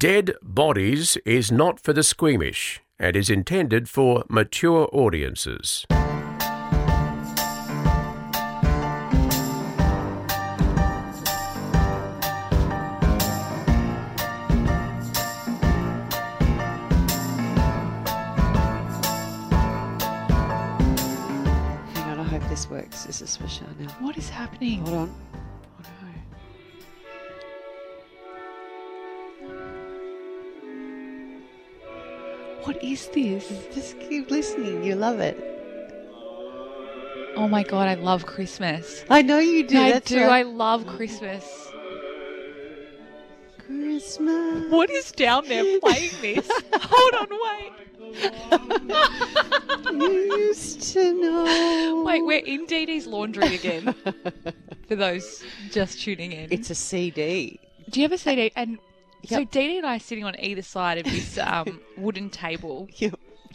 Dead Bodies is not for the squeamish and is intended for mature audiences. Hang on, I hope this works. This is for Chanel. What is happening? Hold on. What is this? Just keep listening. You love it. Oh my god, I love Christmas. I know you do. I That's do. I love Christmas. Christmas. What is down there playing this? Hold on, wait. Used to know. Wait, we're in Dee Dee's laundry again. For those just tuning in. It's a CD. Do you have a CD? And so Yep. Dee Dee and I are sitting on either side of this um, wooden table, Yeah.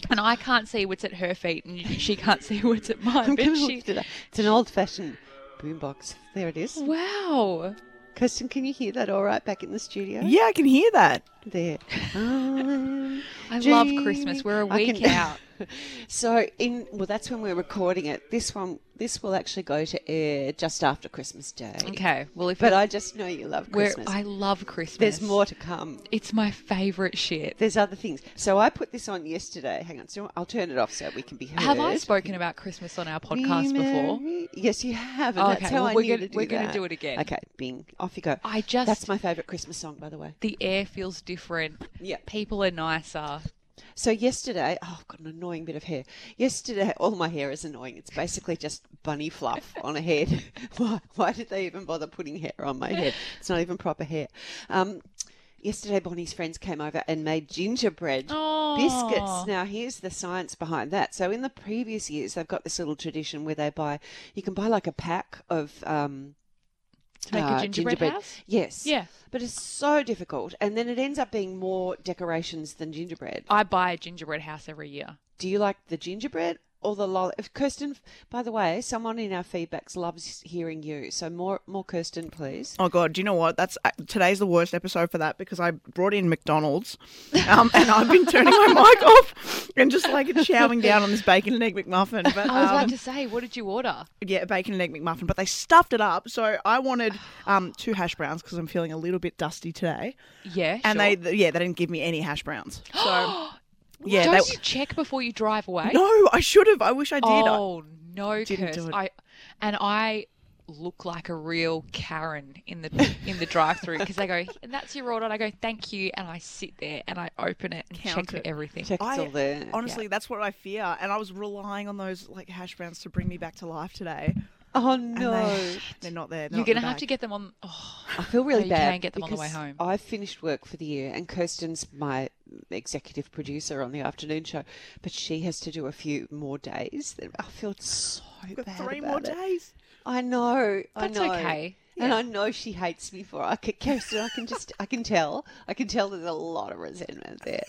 and I can't see what's at her feet, and she can't see what's at mine. I'm But going she, lift it. It's an old-fashioned boombox. There it is. wow. Kirsten, can you hear that all right back in the studio? Yeah, I can hear that. There. I'm love. Christmas. We're a week can- out. So in well, that's when we're recording it. This one, this will actually go to air just after Christmas Day. Okay. Well, if But I just know you love we're, Christmas. I love Christmas. There's more to come. It's my favourite shit. There's other things. So I put this on yesterday. Hang on, so I'll turn it off so we can be heard. Have I spoken about Christmas on our podcast Be before? merry. Yes, you have. And Oh, that's okay, how well, I we're knew gonna- to do we're gonna that. do it again. Okay, Bing, off you go. I just That's my favourite Christmas song, by the way. the air feels different. Yeah. People are nicer. So yesterday, oh, I've got an annoying bit of hair. Yesterday, all my hair is annoying. It's basically just bunny fluff on a head. why, why did they even bother putting hair on my head? It's not even proper hair. Um, yesterday, Bonnie's friends came over and made gingerbread Aw. biscuits. Now, here's the science behind that. So, in the previous years, they've got this little tradition where they buy, you can buy like a pack of. Um, To make a uh, gingerbread house? Yes. Yeah. But it's so difficult. And then it ends up being more decorations than gingerbread. I buy a gingerbread house every year. Do you like the gingerbread or the lolly? If Kirsten, by the way, someone in our feedbacks loves hearing you. So more, more Kirsten, please. Oh god, do you know what? That's uh, today's the worst episode for that because I brought in McDonald's, um, and I've been turning my mic off and just like chowing down on this bacon and egg McMuffin. But I was um, about to say, what did you order? yeah, a bacon and egg McMuffin, but they stuffed it up. So I wanted um, two hash browns because I'm feeling a little bit dusty today, Yeah, and sure. they yeah they didn't give me any hash browns. So yeah, Don't they, you check before you drive away? no, I should have. I wish I did. Oh no, Didn't Kirst. do it. I and I look like a real Karen in the in the drive-through because they go, "And that's your order." And I go, "Thank you," and I sit there and I open it and Count check it. everything. Check it's I- all there. Honestly, that's what I fear, and I was relying on those like hash browns to bring me back to life today. Oh no. they, they're not there. They're You're gonna have to get them on. Oh, I feel really you bad. can get them on the way home. I finished work for the year, and Kirsten's my executive producer on the afternoon show, but she has to do a few more days. I feel so I've got bad three about more it. days. I know. That's I know. okay. And I know she hates me for it. I can, Kirsten, I can just, I can tell. I can tell there's a lot of resentment there.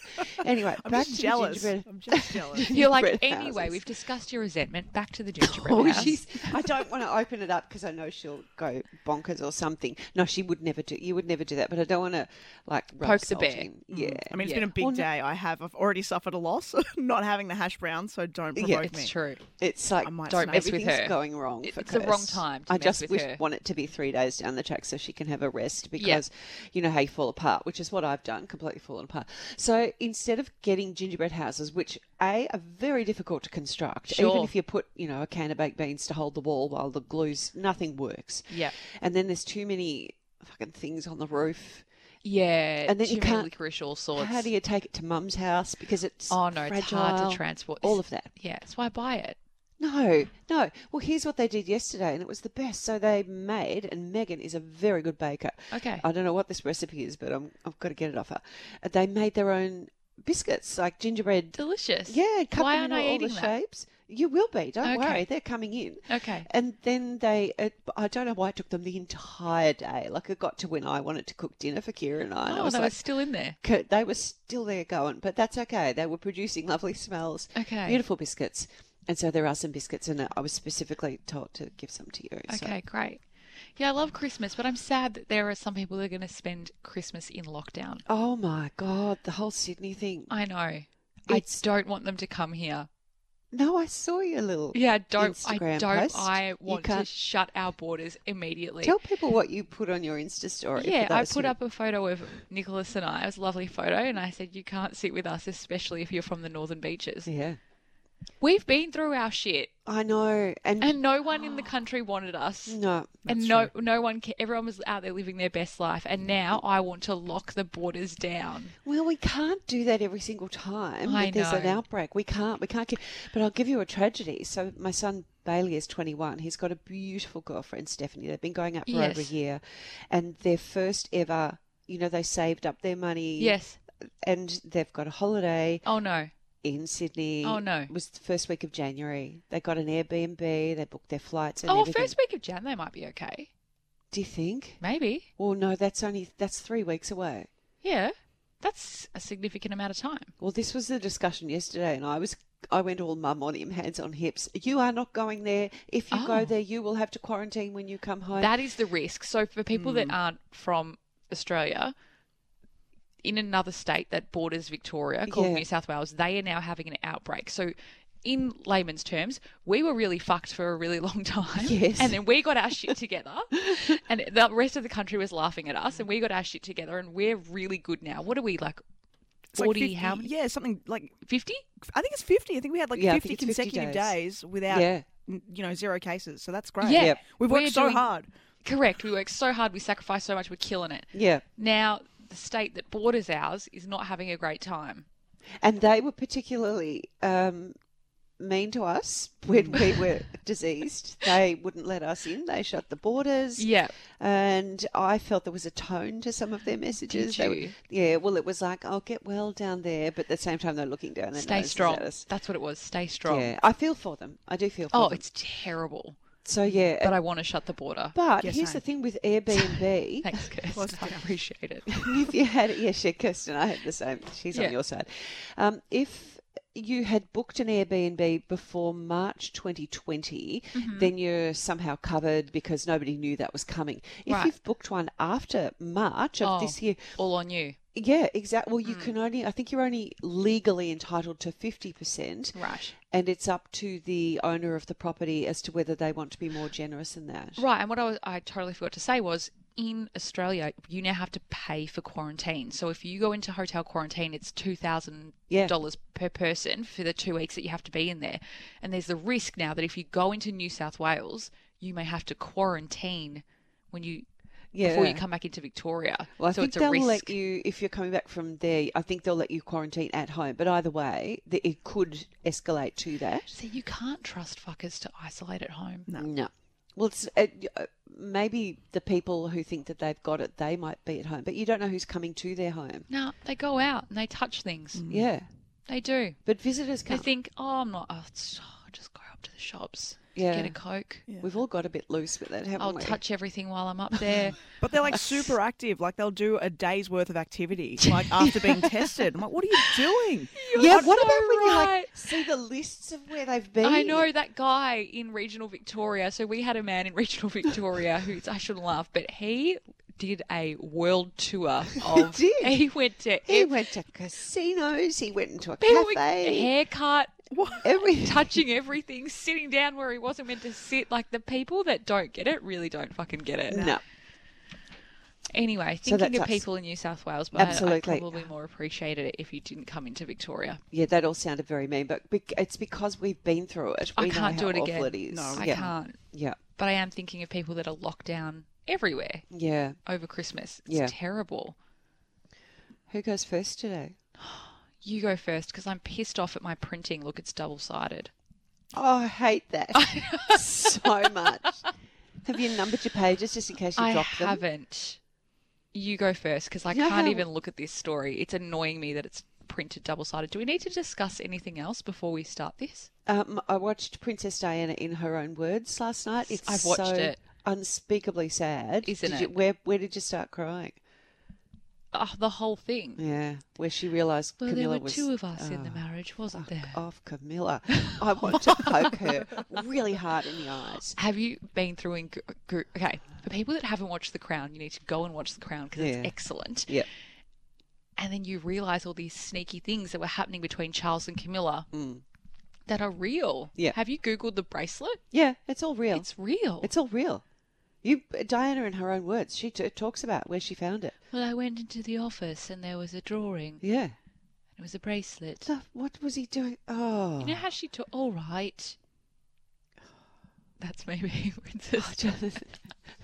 Anyway, I'm back just to jealous. the gingerbread. I'm just jealous. You're like, gingerbread anyway, houses. we've discussed your resentment. Back to the gingerbread Oh, house. she's. I don't want to open it up because I know she'll go bonkers or something. No, she would never do. You would never do that. But I don't want to like rub Poke the bear. in. Mm. Yeah. Mm. I mean, it's Yeah. been a big Well, day. I have. I've already suffered a loss not having the hash browns, so don't Yeah, it's me. true. It's like I might Don't mess with everything's her. going wrong. It- for it's the wrong time to I mess just with wish, her. want it to be three days down the track so she can have a rest because you know how you fall apart, which is what I've done, completely fallen apart. So instead of getting gingerbread houses, which a are very difficult to construct, even if you put you know a can of baked beans to hold the wall while the glues, nothing works. Yeah. And then there's too many fucking things on the roof. Yeah, And then you can't- licorice all sorts. How do you take it to mum's house because it's Oh no, it's hard to transport. All of that. Yeah, that's why I buy it. No, no. Well, here's what they did yesterday, and it was the best. So they made, and Megan is a very good baker. Okay. I don't know what this recipe is, but I'm, I've got to get it off her. Uh, They made their own biscuits, like gingerbread. Delicious. Yeah, cut Why them aren't in I all the eating that? shapes. You will be. Don't Okay. worry. They're coming in. Okay. And then they, it, I don't know why it took them the entire day. Like it got to when I wanted to cook dinner for Kira and I. And I Oh, was they like, were still in there. "Co- they were still there going, but that's okay. They were producing lovely smells. Okay. Beautiful biscuits. And so there are some biscuits, and I was specifically told to give some to you. so- Okay, great. Yeah, I love Christmas, but I'm sad that there are some people that are going to spend Christmas in lockdown. Oh my God, the whole Sydney thing. I know. It's- I don't want them to come here. No, I saw your little. Yeah, don't. I don't. post. I want to shut our borders immediately. Tell people what you put on your Insta story. yeah, I put who- up a photo of Nicholas and I. It was a lovely photo, and I said, "You can't sit with us, especially if you're from the northern beaches." Yeah, We've been through our shit, I know, and, and no one in the country wanted us. no, and no, no one. Ca- everyone was out there living their best life, and now I want to lock the borders down. Well, we can't do that every single time I there's an outbreak. We can't. We can't. Keep, but I'll give you a tragedy. So my son Bailey is 21. He's got a beautiful girlfriend, Stephanie. They've been going out for over a year, and their first ever. You know, they saved up their money. Yes. And they've got a holiday Oh no. In Sydney. Oh, no. It was the first week of January. They got an Airbnb. They booked their flights and Oh, everything. first week of Jan, they might be okay. Do you think? Maybe. Well, no. That's only that's three weeks away. Yeah. That's a significant amount of time. Well, this was the discussion yesterday, and I was I went all mum on him, hands on hips. You are not going there. If you Oh. go there, you will have to quarantine when you come home. That is the risk. So for people that Hmm. aren't from Australia, in another state that borders Victoria called Yeah. New South Wales, they are now having an outbreak. So in layman's terms, we were really fucked for a really long time. Yes. And then we got our shit together. and the rest of the country was laughing at us and we got our shit together and we're really good now. What are we like It's like 40 50 how many? Yeah, something like 50? I think it's fifty. I think we had like Yeah, fifty think it's 50 consecutive days. days, without Yeah. you know zero cases. So that's great. Yeah. Yep. we've We're worked so doing- hard. Correct. We worked so hard, we sacrificed so much, we're killing it. yeah, Now the state that borders ours is not having a great time. and they were particularly um, mean to us when we were diseased. They wouldn't let us in. They shut the borders. Yeah. And I felt there was a tone to some of their messages. Did They were- you? yeah, well, it was like, "I'll get well down there," but at the same time, they're looking down their Stay strong. at us. That's what it was. Stay strong. Yeah, I feel for them. I do feel for Oh, them. it's terrible. So yeah. But I want to shut the border. But Yeah, here's same. the thing with Airbnb. Thanks, Kirsten. I appreciate it. if you had, yeah, sure, Kirsten, I had the same. She's Yeah. on your side. Um, if you had booked an Airbnb before March 2020, Mm-hmm. then you're somehow covered because nobody knew that was coming. If Right. you've booked one after March of Oh. this year, All on you. Yeah, exactly. Well, you Hmm. can only, I think you're only legally entitled to 50%, Right. and it's up to the owner of the property as to whether they want to be more generous than that. Right. And what I, was, I totally forgot to say was in Australia, you now have to pay for quarantine. So if you go into hotel quarantine, it's $2,000 Yeah. per person for the two weeks that you have to be in there. And there's the risk now that if you go into New South Wales, you may have to quarantine when you. Yeah. Before you come back into Victoria, Well, I so think it's a they'll risk. let you if you're coming back from there. I think they'll let you quarantine at home. But either way, the, it could escalate to that. See, you can't trust fuckers to isolate at home. No. no. Well, it's, uh, uh, maybe the people who think that they've got it, they might be at home, but you don't know who's coming to their home. No, they go out and they touch things. Yeah, They do. but visitors come. They come. think, oh, I'm not. Oh, oh, I'll just go up to the shops, Yeah. get a coke. We've all got a bit loose with that, haven't I'll we? touch everything while I'm up there. But they're like super active. Like they'll do a day's worth of activity like after being tested. I'm like, what are you doing? yeah, You're what so about when you like see the lists of where they've been? I know that guy in regional Victoria. So we had a man in regional Victoria who I shouldn't laugh, but he did a world tour of. did? He went to He ev- went to casinos. He went into a cafe. haircut, Every touching everything, sitting down where he wasn't meant to sit. Like the people that don't get it really don't fucking get it. no. Anyway, So thinking that's of us. people in New South Wales, but I- Absolutely. I probably more appreciated it if you didn't come into Victoria. Yeah, that all sounded very mean, but bec- it's because we've been through it. I We know can't do how it awful again. It is. No. I yeah. can't. Yeah, But I am thinking of people that are locked down everywhere yeah. over Christmas. It's Yeah. terrible. Who goes first today? You go first because I'm pissed off at my printing. Look, it's double sided. Oh, I hate that so much. Have you numbered your pages just in case you I drop them? I haven't. You go first because I can't even look at this story. It's annoying me that it's printed double sided. Do we need to discuss anything else before we start this? Um, I watched Princess Diana in her own words last night. It's I've watched so it. unspeakably sad. Isn't Did it? You, where Where did you start crying? Uh, the whole thing. Yeah, where she realised Well, Camilla there were was. two of us in the Oh, marriage, wasn't there? Off, Camilla. I want to poke her really hard in the eyes. Have you been through in okay? For people that haven't watched The Crown, you need to go and watch The Crown because Yeah. it's excellent. Yeah. And then you realise all these sneaky things that were happening between Charles and Camilla that are real. Mm. Yeah. Have you googled the bracelet? Yeah, it's all real. It's real. It's all real. You, Diana, in her own words, she t- talks about where she found it. well, I went into the office and there was a drawing. Yeah. It was a bracelet. So what was he doing? Oh. You know how she took? All right. That's maybe princess.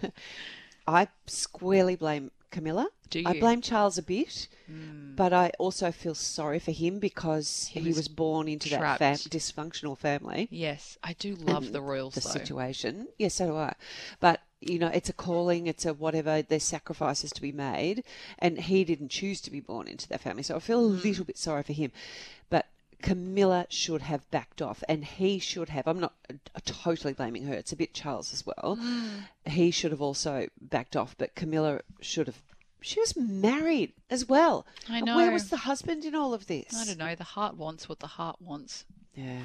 Oh, I squarely blame Camilla. Do I blame Charles a bit, hmm. but I also feel sorry for him because he, He was, was born into that fam- dysfunctional family. Yes, I do love the royal the though. situation. Yes, so do I. But you know, it's a calling. It's a whatever. There's sacrifices to be made, and he didn't choose to be born into that family. So I feel a Mm. little bit sorry for him. But Camilla should have backed off, and he should have. I'm not uh, totally blaming her. It's a bit Charles as well. Mm. He should have also backed off, but Camilla should have. She was married as well. I know. Where was the husband in all of this? I don't know. The heart wants what the heart wants. Yeah.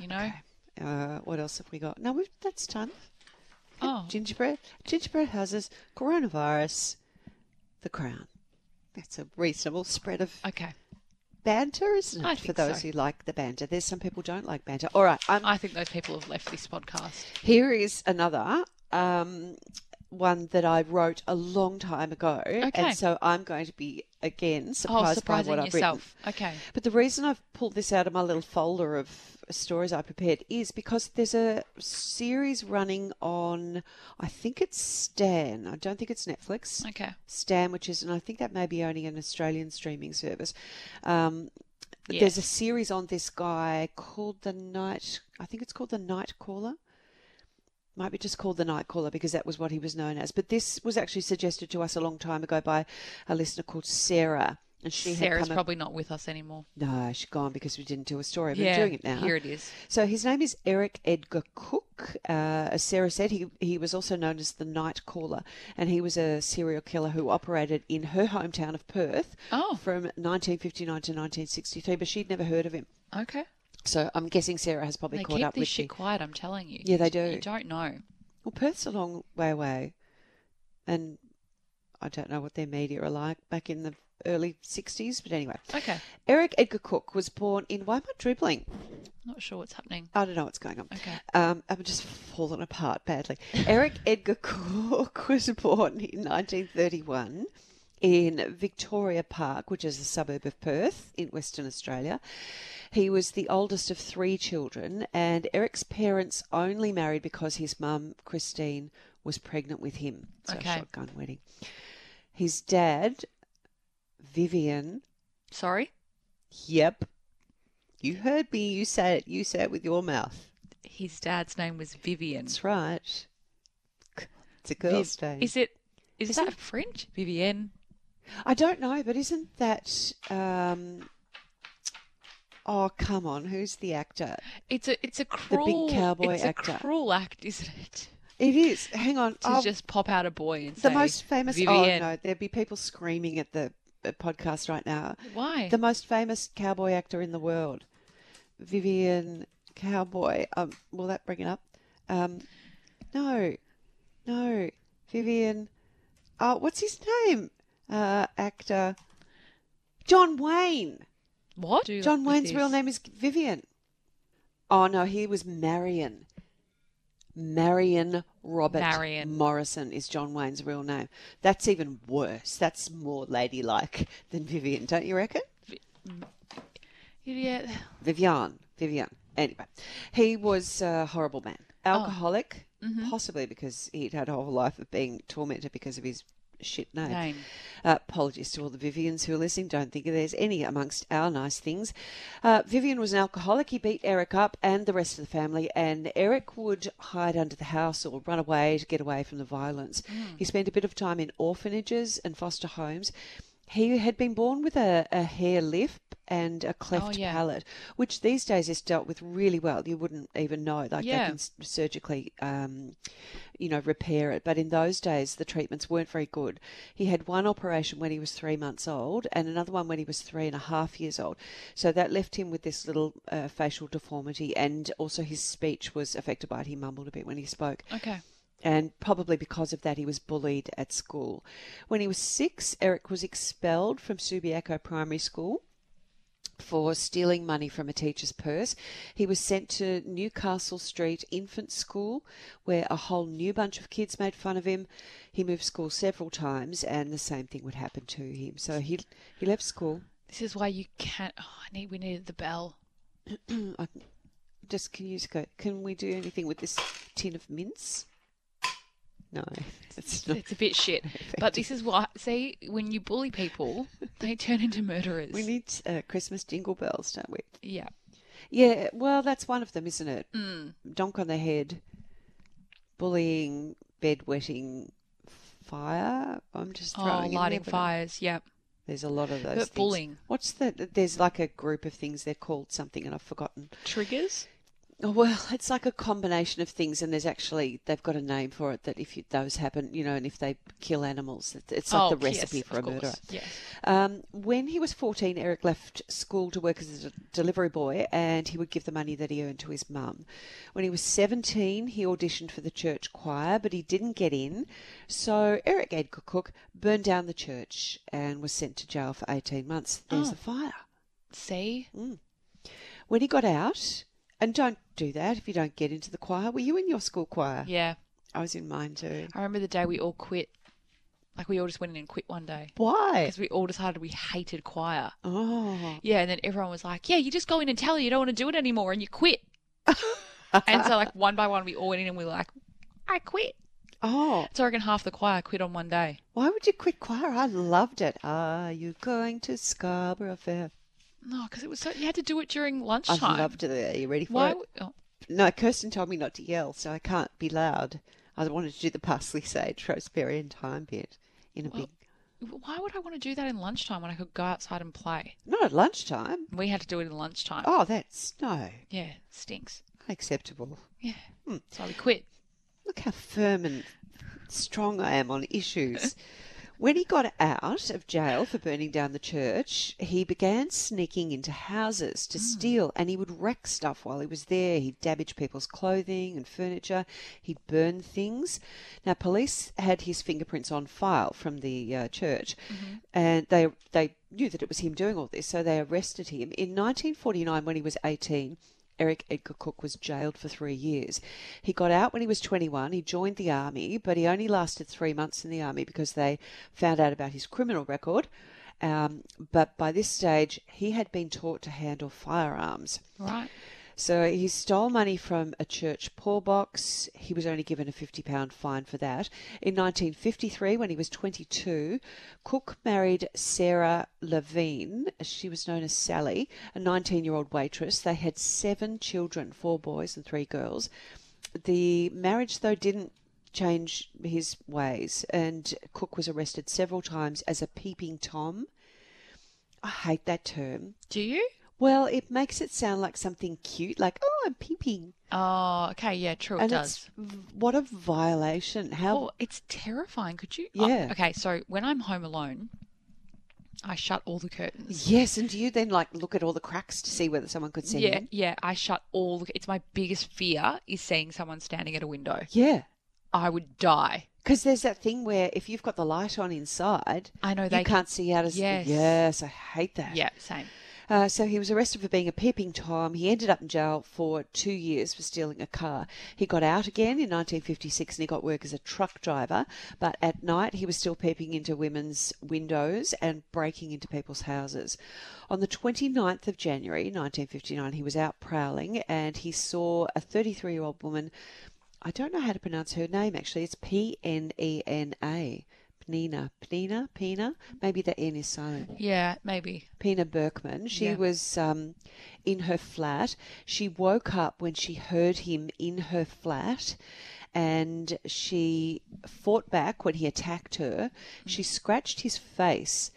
You know. Uh, what else have we got? No, we've, that's done. Oh, Gingerbread, gingerbread houses, coronavirus, the crown. That's a reasonable spread of okay. banter, isn't it? For those so. who like the banter. There's some people don't like banter. All right, I think those people have left this podcast. here is another um, one that I wrote a long time ago. Okay. And so I'm going to be, again, Oh, surprised by what I've written. Okay. But the reason I've pulled this out of my little folder of stories I prepared is because there's a series running on, I think it's Stan. I don't think it's Netflix. Okay. Stan, which is, and I think that may be only an Australian streaming service. Um. There's a series on this guy called The Night, I think it's called The Night Caller. Might be just called The Night Caller because that was what he was known as. But this was actually suggested to us a long time ago by a listener called Sarah. And she had Sarah's come up- probably not with us anymore. no, she's gone because we didn't do a story. We're yeah. doing it now. Here it is. So his name is Eric Edgar Cooke. Uh, as Sarah said, he, he was also known as the Night Caller, and he was a serial killer who operated in her hometown of Perth Oh. from 1959 to 1963, but she'd never heard of him. Okay. So I'm guessing Sarah has probably They caught keep up this with shit you. quiet. I'm telling you. Yeah, they do. You don't know. Well, Perth's a long way away, and I don't know what their media are like back in the early 60s, but anyway. Okay. Eric Edgar Cooke was born in. Why am I dribbling? Not sure what's happening. I don't know what's going on. Okay. Um, I'm just falling apart badly. Eric Edgar Cooke was born in 1931 in Victoria Park, which is a suburb of Perth in Western Australia. He was the oldest of three children, and Eric's parents only married because his mum, Christine, was pregnant with him. So Okay. a shotgun wedding. His dad, Vivian, Sorry. yep. You heard me. You say it. You say it with your mouth. His dad's name was Vivian. That's right. It's a girl's Viv- name. Is it? Is, Is that it? French? Vivienne. I don't know, but isn't that? Um... Oh come on! Who's the actor? It's a it's a cruel the big cowboy it's actor. a cruel act, isn't it? It is. Hang on. To Oh, just pop out a boy and the say most famous. Vivienne. Oh no! There'd be people screaming at the podcast right now. Why? The most famous cowboy actor in the world, Vivian Cowboy. Um, will that bring it up? Um, no, no, Vivian. Oh, what's his name? Uh, actor John Wayne. what? John Wayne's real name is Vivian. Oh no, he was Marion. Marion Robert Marion. Morrison is John Wayne's real name. That's even worse. That's more ladylike than Vivian, don't you reckon? Yeah. Vivian. Vivian. Anyway, he was a horrible man. Oh. Alcoholic, Mm-hmm. possibly because he'd had a whole life of being tormented because of his shit name. Name. Uh, apologies to all the Vivians who are listening. Don't think there's any amongst our nice things. Uh, Vivian was an alcoholic. He beat Eric up and the rest of the family, and Eric would hide under the house or run away to get away from the violence. He spent a bit of time in orphanages and foster homes. He had been born with a, a hair lip and a cleft Oh, yeah. palate, which these days is dealt with really well. You wouldn't even know. Like Yeah. they can surgically, um, you know, repair it. But in those days, the treatments weren't very good. He had one operation when he was three months old and another one when he was three and a half years old. So that left him with this little uh, facial deformity, and also his speech was affected by it. He mumbled a bit when he spoke Okay. And probably because of that, he was bullied at school. When he was six, Eric was expelled from Subiaco Primary School for stealing money from a teacher's purse. He was sent to Newcastle Street Infant School, where a whole new bunch of kids made fun of him. He moved school several times, and the same thing would happen to him. So he he left school. This is why you can't. Oh, I need. We needed the bell. I, just can you go? Can we do anything with this tin of mince? No, it's not. It's a bit shit. But this is why. See, when you bully people, they turn into murderers. We need uh, Christmas jingle bells, don't we? Yeah. Yeah, well, that's one of them, isn't it? Mm. Donk on the head, bullying, bedwetting, fire. I'm just Oh, throwing in lighting there, fires. Yep. There's a lot of those. But things. bullying. What's the? There's like a group of things. They're called something, and I've forgotten. Triggers. Oh, well, it's like a combination of things, and there's actually they've got a name for it. That if you, those happen, you know, and if they kill animals, it's like oh, the recipe yes, for a course. murderer. Yes. Um, when he was 14, Eric left school to work as a delivery boy and he would give the money that he earned to his mum. When he was 17, he auditioned for the church choir, but he didn't get in. So Eric Edgar Cooke burned down the church and was sent to jail for 18 months. There's Oh. the fire. See. When he got out, and don't do that if you don't get into the choir. Were you in your school choir? Yeah. I was in mine too. I remember the day we all quit. Like we all just went in and quit one day Why? because we all decided we hated choir. Oh. Yeah, and then everyone was like, "Yeah, you just go in and tell her you don't want to do it anymore, and you quit." and so, like one by one, we all went in and we were like, "I quit." Oh. So I reckon half the choir quit on one day. Why would you quit choir? I loved it. Are you going to Scarborough Fair? No, because it was so you had to do it during lunchtime. I loved it. Are you ready for Why? it? Oh, No, Kirsten told me not to yell, so I can't be loud. I wanted to do the parsley, sage, rosemary, and thyme bit in a Well- big. why would I want to do that in lunchtime when I could go outside and play? Not at lunchtime. We had to do it in lunchtime. Oh, that's no Yeah, stinks. acceptable. Yeah. Hmm. So we quit. Look how firm and strong I am on issues. When he got out of jail for burning down the church, he began sneaking into houses to steal and he would wreck stuff while he was there. He'd damage people's clothing and furniture, he'd burn things. Now, police had his fingerprints on file from the uh, church and they, they knew that it was him doing all this, so they arrested him. In 1949, when he was 18, Eric Edgar Cooke was jailed for three years. He got out when he was 21. He joined the army, but he only lasted three months in the army because they found out about his criminal record. Um, but by this stage, he had been taught to handle firearms. Right. So he stole money from a church poor box. He was only given a £50 fine for that. In 1953, when he was 22, Cooke married Sarah Levine. She was known as Sally, a 19 year old waitress. They had seven children four boys and three girls. The marriage, though, didn't change his ways, and Cooke was arrested several times as a peeping Tom. I hate that term. Do you? Well, it makes it sound like something cute, like "oh, I'm peeping," Oh, okay. Yeah, true. It and does. it's what a violation. How? Oh, it's terrifying. Could you? oh, Yeah. okay, so when I'm home alone, I shut all the curtains. Yes, and do you then like look at all the cracks to see whether someone could see Yeah, in? yeah. I shut all. The, it's my biggest fear is seeing someone standing at a window. Yeah, I would die. because there's that thing where if you've got the light on inside, I know you they can't see out as. Yes. Yes, I hate that. Yeah, same. Uh, so he was arrested for being a peeping Tom. He ended up in jail for two years for stealing a car. He got out again in 1956 and he got work as a truck driver. But at night he was still peeping into women's windows and breaking into people's houses. On the 29th of January 1959, he was out prowling and he saw a 33 year old woman. I don't know how to pronounce her name actually. It's P N E N A. Pnina. Pnina? Pina? Maybe the N is silent. Yeah, maybe. Pina Berkman. She Yeah. was um, in her flat. She woke up when she heard him in her flat and she fought back when he attacked her. She scratched his face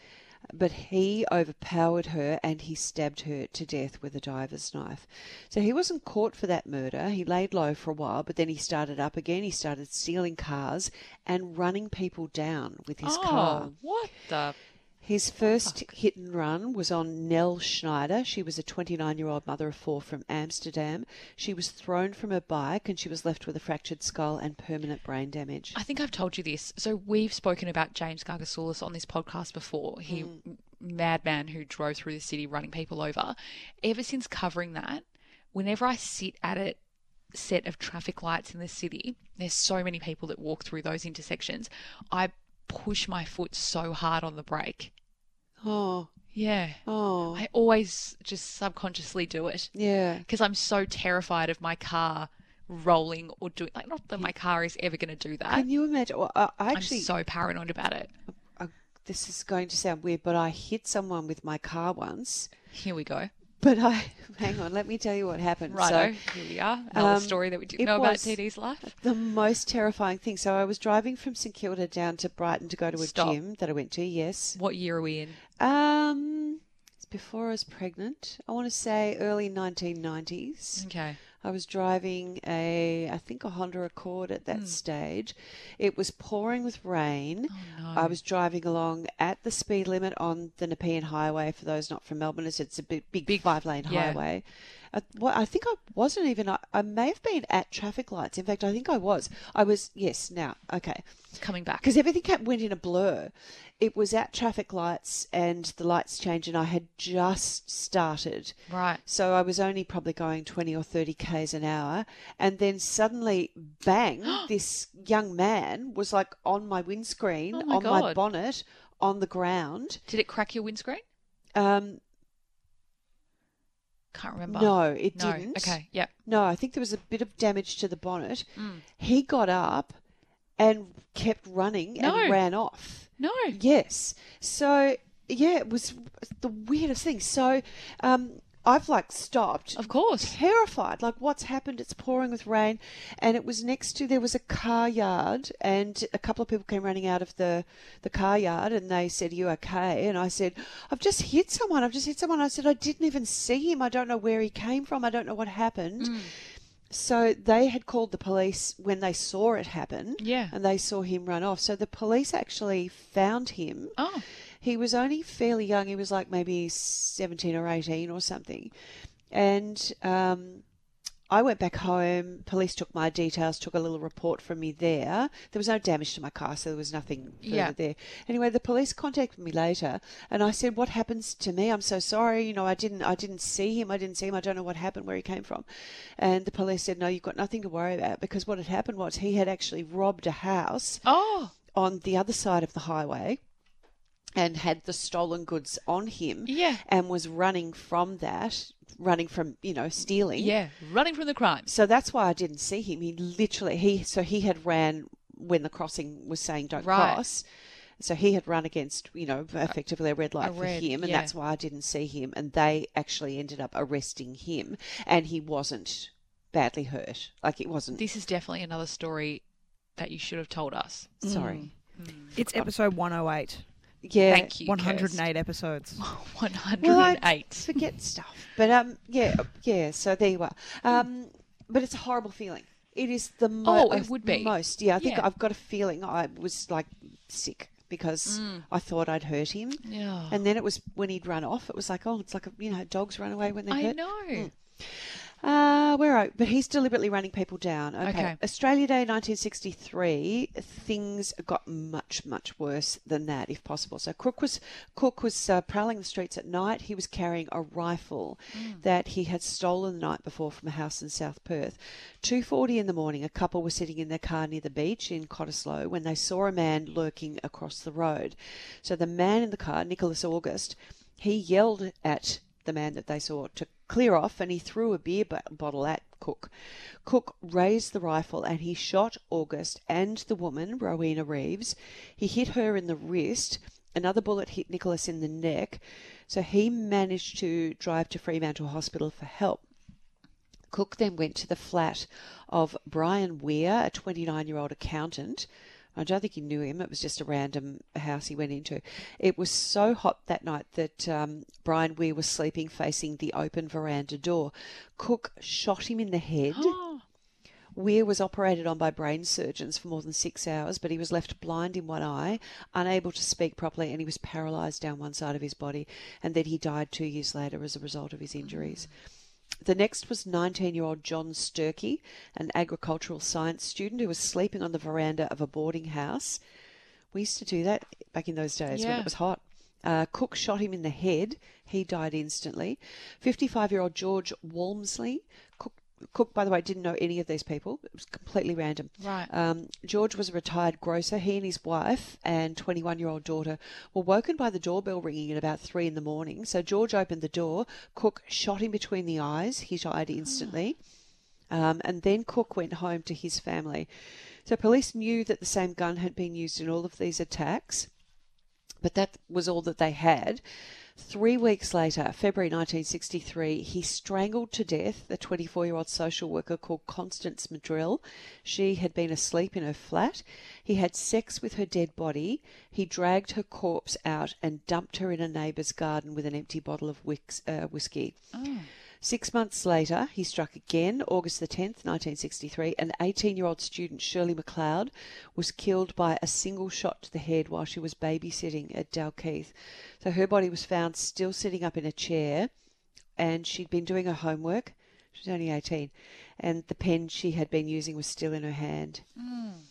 but he overpowered her and he stabbed her to death with a diver's knife. So he wasn't caught for that murder. He laid low for a while, but then he started up again. He started stealing cars and running people down with his oh, car. what the? His first hit and run was on Nell Schneider. She was a 29 year old mother of four from Amsterdam. She was thrown from her bike and she was left with a fractured skull and permanent brain damage. I think I've told you this. So we've spoken about James Gargasoulas on this podcast before. He mm. madman who drove through the city running people over. Ever since covering that, whenever I sit at a set of traffic lights in the city, there's so many people that walk through those intersections. I push my foot so hard on the brake. Oh, Yeah. oh, I always just subconsciously do it yeah. because I'm so terrified of my car rolling or doing like not that my car is ever going to do that. Can you imagine? Well, I, I actually, I'm so paranoid about it. I, this is going to sound weird, but I hit someone with my car once. Here we go. But I, hang on, let me tell you what happened. Righto. So, here we are. Another um, story that we didn't know about TD's life. the most terrifying thing. So I was driving from St Kilda down to Brighton to go to a Stop. gym that I went to. Yes. What year are we in? Um, it's before I was pregnant. I want to say early 1990s. Okay. I was driving a, I think a Honda Accord at that hmm. stage. It was pouring with rain. Oh, no. I was driving along at the speed limit on the Nepean Highway. For those not from Melbourne, it's, it's a big, big, Big- five lane yeah. highway. I, well, I think I wasn't even. I, I may have been at traffic lights. In fact, I think I was. I was. Yes. Now, okay Coming back. because everything kept, went in a blur. It was at traffic lights and the lights changed, and I had just started. Right. So I was only probably going 20 or 30 k's an hour. And then suddenly, bang, this young man was like on my windscreen, Oh my on my bonnet, on the ground. Did it crack your windscreen? Um, Can't remember. no, it No. didn't. Okay. Yep. No, I think there was a bit of damage to the bonnet. Mm. He got up and kept running No. and ran off. No. Yes. So yeah, it was the weirdest thing. So um, I've like stopped, Of course. terrified. Like what's happened? It's pouring with rain, and it was next to there was a car yard, and a couple of people came running out of the the car yard, and they said, "Are "You okay?" And I said, "I've just hit someone. I've just hit someone." I said, "I didn't even see him. I don't know where he came from. I don't know what happened." Mm. So they had called the police when they saw it happen. Yeah. And they saw him run off. So the police actually found him. Oh. He was only fairly young. He was like maybe 17 or 18 or something. And um, I went back home. Police took my details, took a little report from me there. There was no damage to my car, so there was nothing further Yeah. there. Anyway, the police contacted me later, and I said, "What happens to me? I'm so sorry. You know, I didn't, I didn't see him. I didn't see him. I don't know what happened, where he came from." And the police said, "No, you've got nothing to worry about because what had happened was he had actually robbed a house Oh. on the other side of the highway." And had the stolen goods on him, Yeah. and was running from that, running from you know stealing, Yeah. Running from the crime. so that's why I didn't see him. He literally he so he had ran when the crossing was saying don't Right. cross. So he had run against, you know, effectively a red light a for red, him, and yeah. that's why I didn't see him. And they actually ended up arresting him, and he wasn't badly hurt. Like it wasn't. This is definitely another story that you should have told us. sorry. Mm. Mm. It's episode 108. Yeah. Thank you. 108 episodes. One hundred and eight. Well, and forget stuff, but um, yeah, yeah. So there you are. Um, but it's a horrible feeling. It is the mo- Oh, it would be. most. Yeah, I think Yeah. I've got a feeling I was like sick because Mm. I thought I'd hurt him, Yeah. and then it was when he'd run off. It was like, oh, it's like a, you know, dogs run away when they I hurt. know. Uh, where are But he's deliberately running people down. Okay. Okay. Australia Day 1963, things got much, much worse than that, if possible. So Cooke was Cooke was uh, prowling the streets at night. He was carrying a rifle that he had stolen the night before from a house in South Perth. 2.40 in the morning, a couple were sitting in their car near the beach in Cottesloe when they saw a man lurking across the road. So the man in the car, Nicholas August, he yelled at the man that they saw to clear off and he threw a beer bo- bottle at Cooke. Cooke raised the rifle and he shot August and the woman, Rowena Reeves. He hit her in the wrist. Another bullet hit Nicholas in the neck. So he managed to drive to Fremantle Hospital for help. Cooke then went to the flat of Brian Weir, a 29 year old accountant. I don't think he knew him. It was just a random house he went into. It was so hot that night that um, Brian Weir was sleeping facing the open veranda door. Cooke shot him in the head. Weir was operated on by brain surgeons for more than six hours, but he was left blind in one eye, unable to speak properly, and he was paralysed down one side of his body. And then he died two years later as a result of his injuries. The next was 19 year old John Sturkey, an agricultural science student who was sleeping on the veranda of a boarding house. We used to do that back in those days when it was hot. Uh, Cooke shot him in the head. He died instantly. 55 year old George Walmsley. Cooke, by the way, didn't know any of these people. It was completely random. Right. Um, George was a retired grocer. He and his wife and 21 year old daughter were woken by the doorbell ringing at about three in the morning. So George opened the door. Cooke shot him between the eyes. He died instantly. Um, and then Cooke went home to his family. So police knew that the same gun had been used in all of these attacks, but that was all that they had. Three weeks later, February 1963, he strangled to death the 24 year old social worker called Constance Madrill. She had been asleep in her flat. He had sex with her dead body. He dragged her corpse out and dumped her in a neighbour's garden with an empty bottle of wix, uh, whiskey. Six months later, he struck again, August the 10th, 1963. An 18 year old student, Shirley McLeod, was killed by a single shot to the head while she was babysitting at Dalkeith. So her body was found still sitting up in a chair, and she'd been doing her homework. She was only 18, and the pen she had been using was still in her hand. Mm.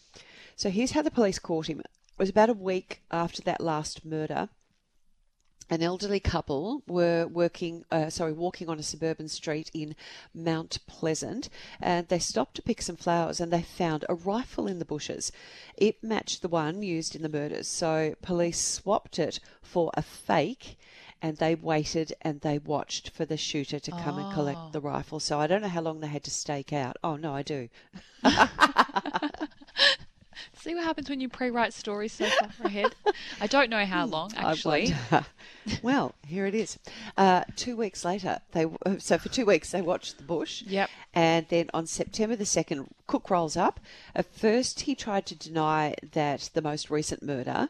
So here's how the police caught him. It was about a week after that last murder an elderly couple were working, uh, sorry, walking on a suburban street in Mount Pleasant, and they stopped to pick some flowers, and they found a rifle in the bushes. It matched the one used in the murders, so police swapped it for a fake. And they waited and they watched for the shooter to come and collect the rifle. So I don't know how long they had to stake out. Oh, no, I do. See what happens when you pre-write stories so far ahead. I don't know how long I actually. well, here it is. Uh, two weeks later, they so for two weeks they watched the bush. Yep. And then on September the second, Cooke rolls up. At first, he tried to deny that the most recent murder.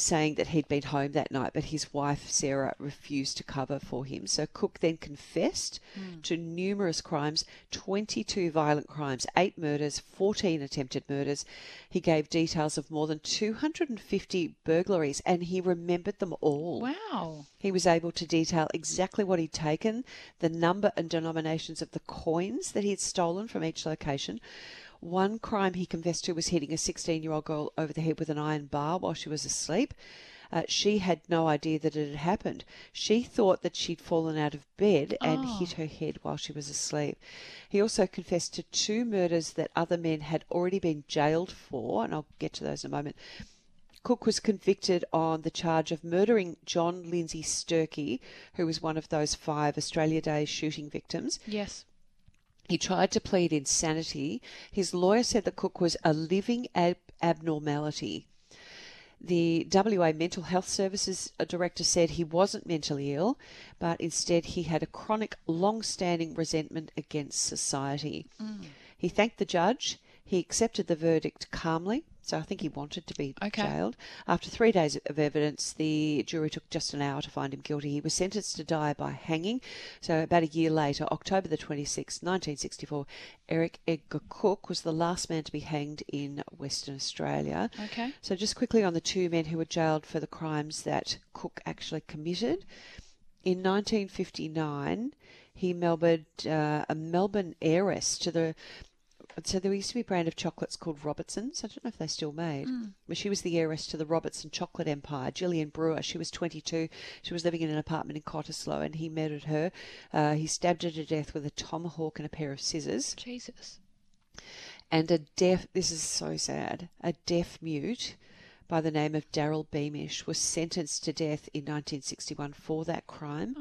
Saying that he'd been home that night, but his wife Sarah refused to cover for him. So Cooke then confessed hmm. to numerous crimes 22 violent crimes, 8 murders, 14 attempted murders. He gave details of more than 250 burglaries and he remembered them all. Wow. He was able to detail exactly what he'd taken, the number and denominations of the coins that he had stolen from each location. One crime he confessed to was hitting a 16 year old girl over the head with an iron bar while she was asleep. Uh, she had no idea that it had happened. She thought that she'd fallen out of bed and hit her head while she was asleep. He also confessed to two murders that other men had already been jailed for, and I'll get to those in a moment. Cooke was convicted on the charge of murdering John Lindsay Sturkey, who was one of those five Australia Day shooting victims. Yes. He tried to plead insanity. His lawyer said that Cooke was a living ab- abnormality. The WA Mental Health Services uh, director said he wasn't mentally ill, but instead he had a chronic, long standing resentment against society. Mm. He thanked the judge. He accepted the verdict calmly, so I think he wanted to be Okay. jailed. After three days of evidence, the jury took just an hour to find him guilty. He was sentenced to die by hanging. So about a year later, October the 26th, 1964, Eric Edgar Cooke was the last man to be hanged in Western Australia. Okay. So just quickly on the two men who were jailed for the crimes that Cooke actually committed. In 1959, he Melbourne, uh, a Melbourne heiress to the so there used to be a brand of chocolates called Robertsons. I don't know if they still made, but she was the heiress to the Robertson chocolate empire. Jillian Brewer. She was 22. She was living in an apartment in Cottesloe, and he murdered her. Uh, he stabbed her to death with a tomahawk and a pair of scissors. Jesus. And a deaf. This is so sad. A deaf mute by the name of Darryl Beamish was sentenced to death in 1961 for that crime.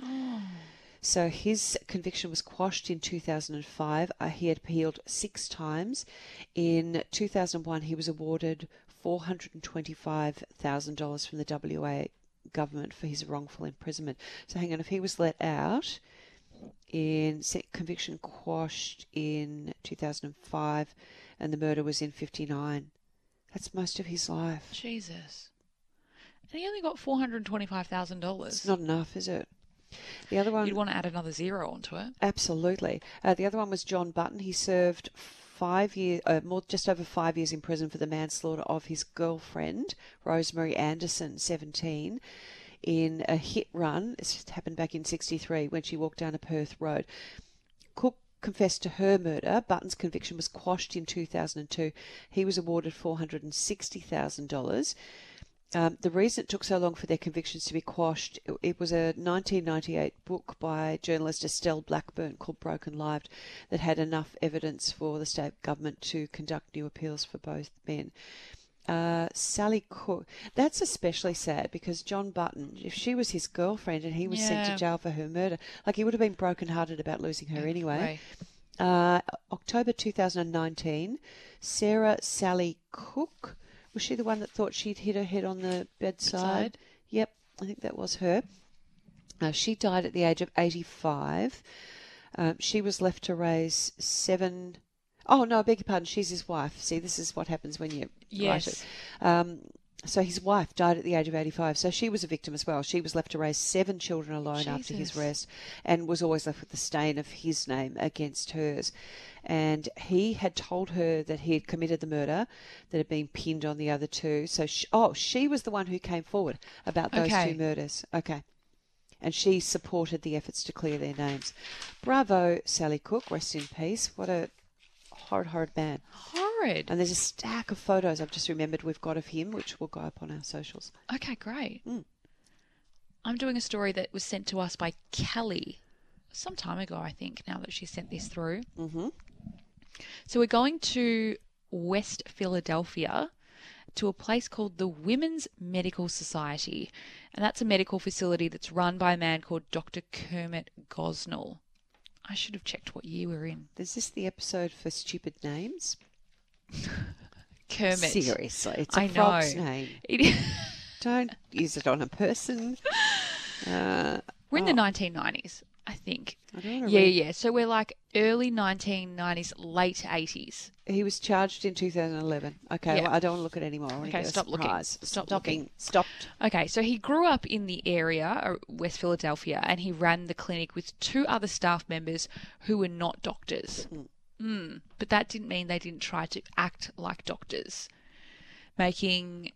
So his conviction was quashed in 2005. Uh, he had appealed six times. In 2001, he was awarded $425,000 from the WA government for his wrongful imprisonment. So hang on, if he was let out in conviction quashed in 2005 and the murder was in 59. That's most of his life. Jesus. And he only got four hundred twenty-five thousand dollars. It's not enough, is it? The other one, You'd want to add another zero onto it. absolutely. Uh, the other one was John Button. He served five years, uh, more just over five years in prison for the manslaughter of his girlfriend, Rosemary Anderson, 17, in a hit run. This happened back in 63 when she walked down a Perth road. Cooke confessed to her murder. Button's conviction was quashed in 2002. He was awarded $460,000. Um, the reason it took so long for their convictions to be quashed, it, it was a 1998 book by journalist Estelle Blackburn called Broken Lives that had enough evidence for the state government to conduct new appeals for both men. Uh, Sally Cooke, that's especially sad because John Button, if she was his girlfriend and he was sent to jail for her murder, like he would have been brokenhearted about losing her anyway. Right. Uh, October 2019, Sarah Sally Cooke. Was she the one that thought she'd hit her head on the bedside? Yep, I think that was her. Uh, she died at the age of 85. Um, she was left to raise seven. Oh no, I beg your pardon. She's his wife. See, this is what happens when you write it. Yes. Um, so his wife died at the age of 85. So she was a victim as well. She was left to raise seven children alone after his arrest and was always left with the stain of his name against hers. And he had told her that he had committed the murder that had been pinned on the other two. So, she, oh, she was the one who came forward about those Okay. two murders. Okay. And she supported the efforts to clear their names. Bravo, Sally Cooke. Rest in peace. What a horrid, horrid man. Horrid. And there's a stack of photos I've just remembered we've got of him, which will go up on our socials. Okay, great. Mm. I'm doing a story that was sent to us by Kelly some time ago, I think, now that she sent this through. Mm-hmm. So we're going to West Philadelphia to a place called the Women's Medical Society. And that's a medical facility that's run by a man called Dr. Kermit Gosnell. I should have checked what year we're in. Is this the episode for stupid names? Kermit. Seriously, it's a I frog's know. name. It- Don't use it on a person. Uh, we're in Oh. the 1990s, I think. I Yeah, read- yeah. So we're like early 1990s, late 80s. He was charged in 2011. Okay, Yeah. well, I don't want to look at it anymore. Okay, stop looking. surprise. Stop looking. Stopped. Okay, so he grew up in the area, uh, West Philadelphia, and he ran the clinic with two other staff members who were not doctors. Mm, Mm. but that didn't mean they didn't try to act like doctors, making,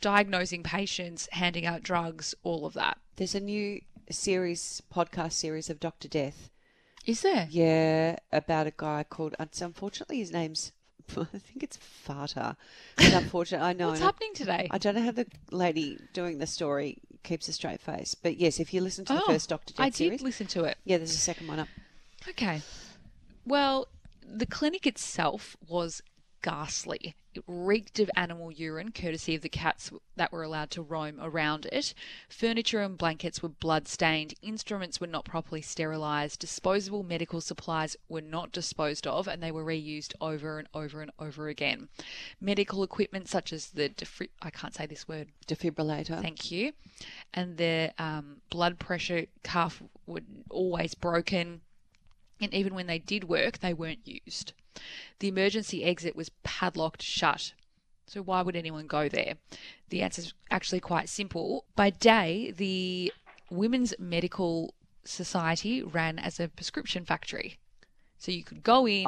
diagnosing patients, handing out drugs, all of that. There's a new series, podcast series of Doctor Death. Is there? Yeah, about a guy called. Unfortunately, his name's. I think it's Fata. But unfortunately, I know. What's happening today? I don't know how the lady doing the story keeps a straight face, but yes, if you listen to the Oh, first Doctor Death I did series, listen to it. yeah, there's a second one up. Okay. Well, the clinic itself was ghastly. It reeked of animal urine, courtesy of the cats that were allowed to roam around it. Furniture and blankets were blood stained. Instruments were not properly sterilised. Disposable medical supplies were not disposed of, and they were reused over and over and over again. Medical equipment such as the defri- I can't say this word. Defibrillator. Thank you. And the um, blood pressure cuff were always broken. And even when they did work, they weren't used. The emergency exit was padlocked shut. So why would anyone go there? The answer is actually quite simple. By day, the Women's Medical Society ran as a prescription factory. So you could go in,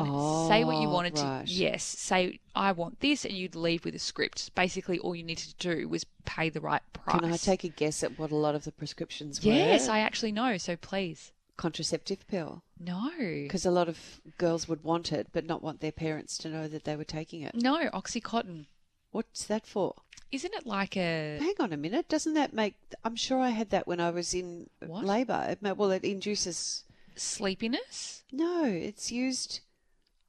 say what you Oh, wanted right. to. Yes, say I want this, and you'd leave with a script. Basically, all you needed to do was pay the right price. Can I take a guess at what a lot of the prescriptions were? Yes, I actually know. So please, Contraceptive pill. no, Because a lot of girls would want it, but not want their parents to know that they were taking it. no OxyContin. What's that for? Isn't it like a Hang on a minute. Doesn't that make? I'm sure I had that when I was in What? labour. It Well, it induces. sleepiness? No, it's used.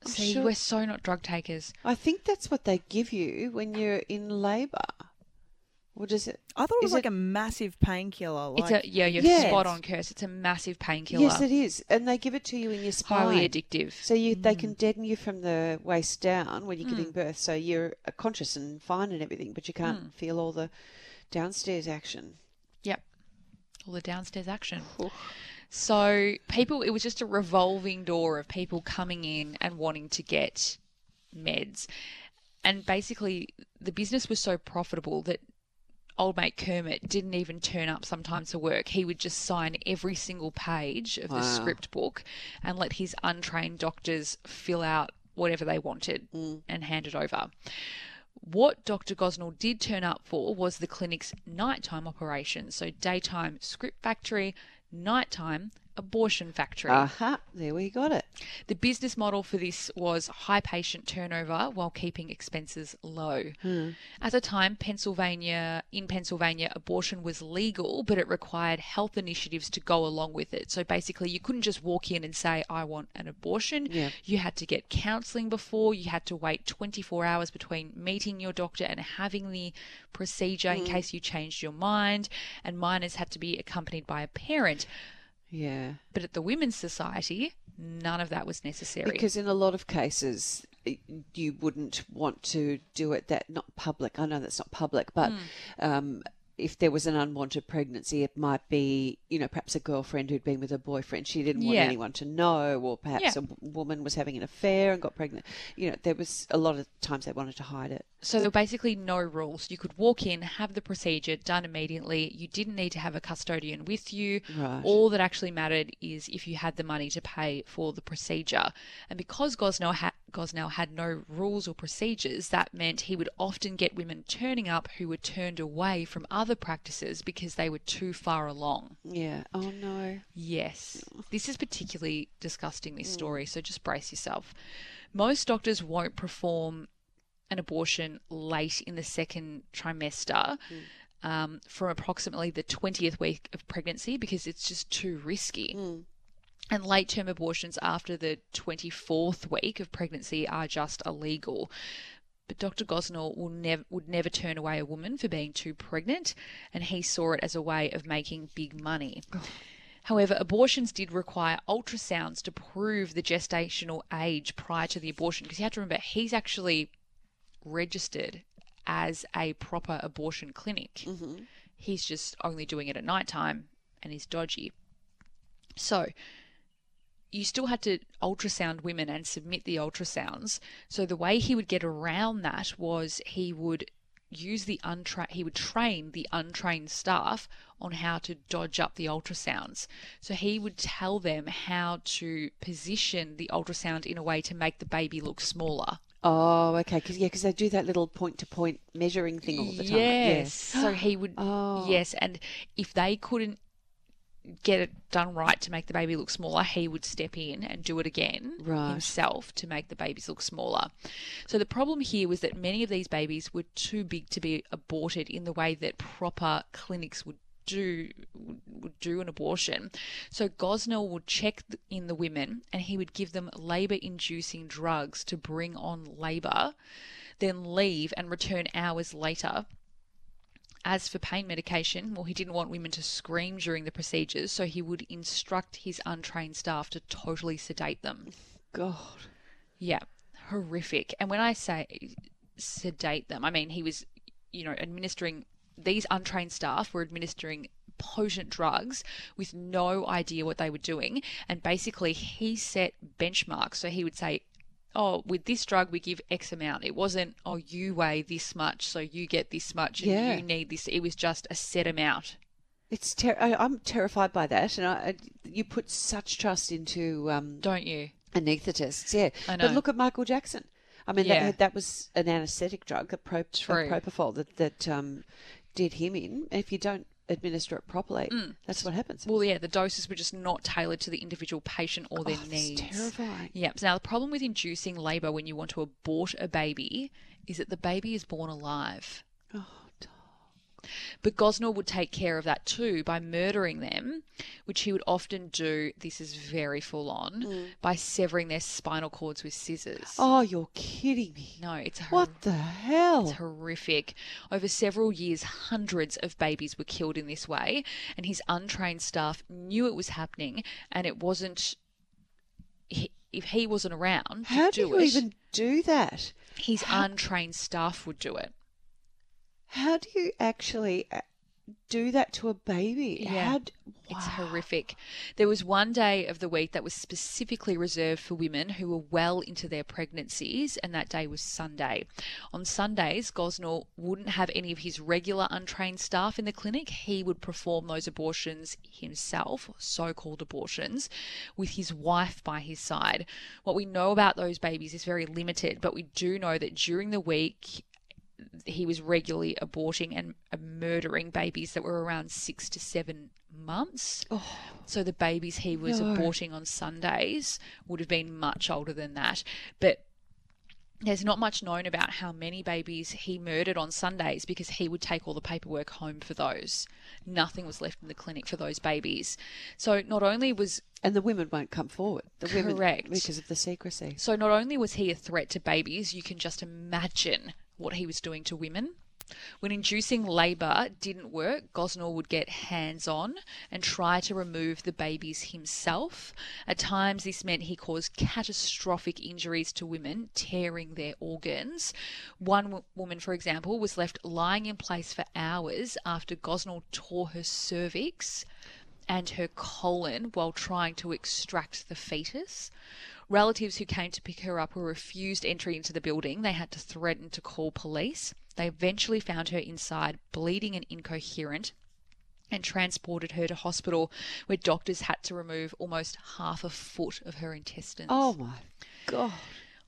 I'm See, sure- we're so not drug takers. I think that's what they give you when you're in labour. What is it? I thought it was Is like it- a massive painkiller. Like, it's a yeah, you're Yeah. spot on, Curse. It's a massive painkiller, Yes, it is, and they give it to you in your spine. highly addictive. So you, they Mm. can deaden you from the waist down when you're giving birth. So you're uh, conscious and fine and everything, but you can't Mm. feel all the downstairs action. Yep, all the downstairs action. So people, it was just a revolving door of people coming in and wanting to get meds. and basically, the business was so profitable that old mate Kermit didn't even turn up sometimes to work. He would just sign every single page of the Wow. script book and let his untrained doctors fill out whatever they wanted mm. and hand it over. What Dr. Gosnell did turn up for was the clinic's nighttime operations. So, daytime script factory, nighttime abortion factory. Aha, there we got it. The business model for this was high patient turnover while keeping expenses low. Hmm. At the time, Pennsylvania, in Pennsylvania, abortion was legal, but it required health initiatives to go along with it. So basically, you couldn't just walk in and say, I want an abortion. Yeah. You had to get counseling before, you had to wait 24 hours between meeting your doctor and having the procedure in hmm. case you changed your mind, and minors had to be accompanied by a parent. Yeah. But at the Women's Society, none of that was necessary. Because in a lot of cases, you wouldn't want to do it that not public. I know that's not public, but Hmm. um, if there was an unwanted pregnancy, it might be, you know, perhaps a girlfriend who'd been with a boyfriend. She didn't want Yeah. anyone to know, or perhaps Yeah. a w- woman was having an affair and got pregnant. You know, there was a lot of times they wanted to hide it. So there were basically no rules. You could walk in, have the procedure done immediately. You didn't need to have a custodian with you. Right. All that actually mattered is if you had the money to pay for the procedure. And because Gosnell, ha- Gosnell had no rules or procedures, that meant he would often get women turning up who were turned away from other practices because they were too far along. Yeah. Oh no. Yes. This is particularly disgusting, this mm. story, so just brace yourself. Most doctors won't perform an abortion late in the second trimester mm. um, from approximately the 20th week of pregnancy because it's just too risky. Mm. And late term abortions after the 24th week of pregnancy are just illegal. But Dr. Gosnell will nev- would never turn away a woman for being too pregnant, and he saw it as a way of making big money. However, abortions did require ultrasounds to prove the gestational age prior to the abortion because you have to remember he's actually registered as a proper abortion clinic. Mm-hmm. He's just only doing it at night time and he's dodgy. So, you still had to ultrasound women and submit the ultrasounds. So the way he would get around that was he would use the untrained he would train the untrained staff on how to dodge up the ultrasounds. So he would tell them how to position the ultrasound in a way to make the baby look smaller. Oh, okay. Because yeah, because they do that little point to point measuring thing all the time. Yes. So he would Oh. yes, and if they couldn't get it done right to make the baby look smaller, he would step in and do it again Right. himself to make the babies look smaller. So the problem here was that many of these babies were too big to be aborted in the way that proper clinics would do would- would do an abortion. So Gosnell would check in the women and he would give them labor inducing drugs to bring on labor, then leave and return hours later as for pain medication, well, he didn't want women to scream during the procedures, so he would instruct his untrained staff to totally sedate them. God. Yeah, horrific. And when I say sedate them, I mean he was, you know, administering these untrained staff were administering potent drugs with no idea what they were doing. And basically, he set benchmarks. So he would say, Oh, with this drug, we give X amount. It wasn't, oh, you weigh this much, so you get this much, and Yeah. you need this. It was just a set amount. It's ter- I, I'm terrified by that, and I, I, you put such trust into um, Don't you? anaesthetists. Yeah, I know. but look at Michael Jackson. I mean, Yeah. that, that was an anaesthetic drug, a, pro- a propofol that that um, did him in. If you don't administer it properly, that's what happens. Mm. Well, yeah, the doses were just not tailored to the individual patient or their Oh, needs. Terrifying. Yep. So now the problem with inducing labour when you want to abort a baby is that the baby is born alive. Oh. But Gosnell would take care of that too by murdering them, which he would often do, this is very full on, mm. by severing their spinal cords with scissors. oh, you're kidding me. No, it's hor- What the hell? It's horrific. Over several years, hundreds of babies were killed in this way, and his untrained staff knew it was happening, and it wasn't. he- If he wasn't around to How do do you it, even do that? his untrained staff would do it. How do you actually uh, do that to a baby? Yeah. How d- It's horrific. There was one day of the week that was specifically reserved for women who were well into their pregnancies, and that day was Sunday. On Sundays, Gosnell wouldn't have any of his regular untrained staff in the clinic. He would perform those abortions himself, so called abortions, with his wife by his side. What we know about those babies is very limited, but we do know that during the week, he was regularly aborting and uh, murdering babies that were around six to seven months. So the babies he was No. aborting on Sundays would have been much older than that. But there's not much known about how many babies he murdered on Sundays because he would take all the paperwork home for those. Nothing was left in the clinic for those babies. So not only was And the women won't come forward. The women, Correct. because of the secrecy. So not only was he a threat to babies, you can just imagine what he was doing to women. When inducing labour didn't work, Gosnell would get hands on and try to remove the babies himself. At times, this meant he caused catastrophic injuries to women, tearing their organs. One w- woman, for example, was left lying in place for hours after Gosnell tore her cervix and her colon while trying to extract the fetus. Relatives who came to pick her up were refused entry into the building. They had to threaten to call police. They eventually found her inside, bleeding and incoherent, and transported her to hospital where doctors had to remove almost half a foot of her intestines. Oh my God.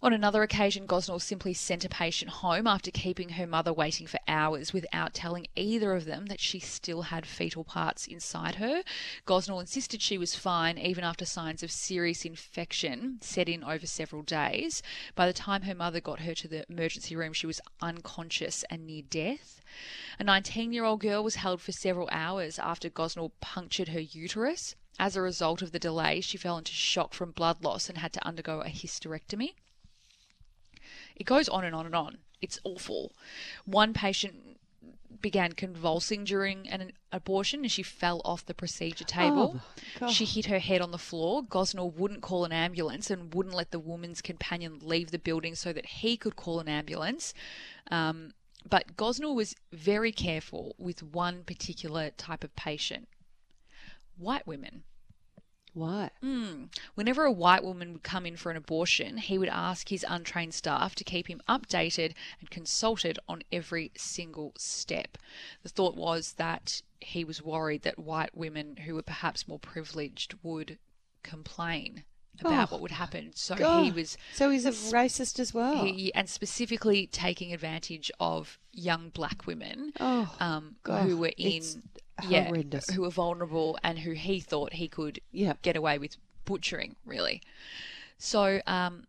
On another occasion, Gosnell simply sent a patient home after keeping her mother waiting for hours without telling either of them that she still had fetal parts inside her. Gosnell insisted she was fine even after signs of serious infection set in over several days. By the time her mother got her to the emergency room, she was unconscious and near death. A 19 year old girl was held for several hours after Gosnell punctured her uterus. As a result of the delay, she fell into shock from blood loss and had to undergo a hysterectomy. It goes on and on and on. It's awful. One patient began convulsing during an abortion and she fell off the procedure table. my God. she hit her head on the floor. Gosnell wouldn't call an ambulance and wouldn't let the woman's companion leave the building so that he could call an ambulance. Um, but Gosnell was very careful with one particular type of patient white women. Why? Whenever a white woman would come in for an abortion, he would ask his untrained staff to keep him updated and consulted on every single step. The thought was that he was worried that white women who were perhaps more privileged would complain about Oh, what would happen. So he was So he's a racist as well. he, and specifically taking advantage of young black women oh, um, who were in it's yeah, who were vulnerable and who he thought he could Yeah. get away with butchering, really. So, um,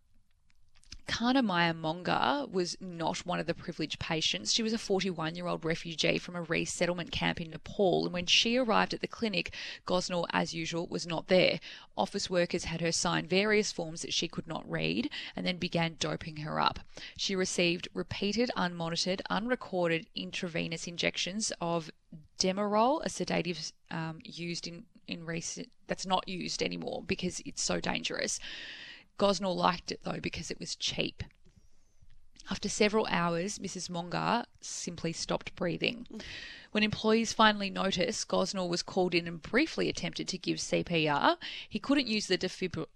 Karnamaya Mongar was not one of the privileged patients. She was a 41 year old refugee from a resettlement camp in Nepal, and when she arrived at the clinic, Gosnell, as usual, was not there. Office workers had her sign various forms that she could not read and then began doping her up. She received repeated, unmonitored, unrecorded intravenous injections of Demerol, a sedative um, used in, in recent, that's not used anymore because it's so dangerous. Gosnell liked it though because it was cheap. After several hours, Mrs. Mongar simply stopped breathing. When employees finally noticed, Gosnell was called in and briefly attempted to give CPR. He couldn't use the defibr-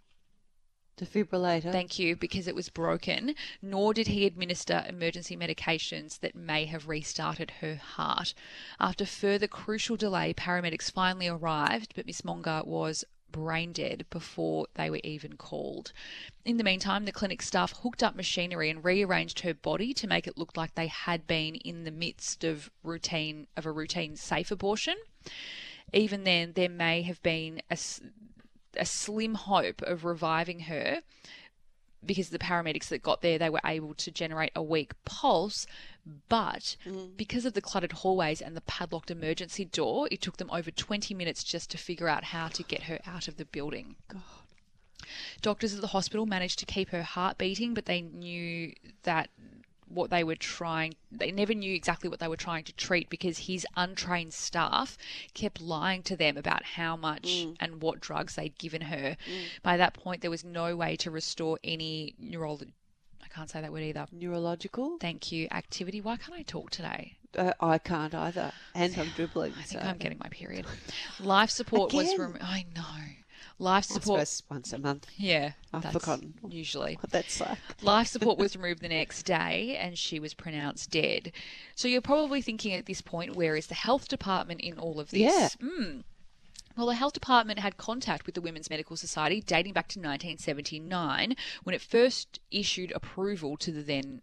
Defibrillator. Thank you, because it was broken, nor did he administer emergency medications that may have restarted her heart. After further crucial delay, paramedics finally arrived, but Miss Mongar was brain dead before they were even called. In the meantime, the clinic staff hooked up machinery and rearranged her body to make it look like they had been in the midst of routine of a routine safe abortion. Even then, there may have been a, a slim hope of reviving her because the paramedics that got there they were able to generate a weak pulse but mm. because of the cluttered hallways and the padlocked emergency door it took them over 20 minutes just to figure out how to get her out of the building. Doctors at the hospital managed to keep her heart beating but they knew that what they were trying they never knew exactly what they were trying to treat because his untrained staff kept lying to them about how much and what drugs they'd given her by that point there was no way to restore any neural I can't say that word either Neurological. thank you activity why can't I talk today Uh, I can't either, and I'm dribbling. I think so. I'm getting my period. Life support was rem- I know. Life support. suppose once a month. Yeah, I've that's forgotten. Usually. What that's like. Life support was removed the next day and she was pronounced dead. So you're probably thinking at this point, where is the health department in all of this? Yeah. Hmm. Well, the health department had contact with the Women's Medical Society dating back to 1979 when it first issued approval to the then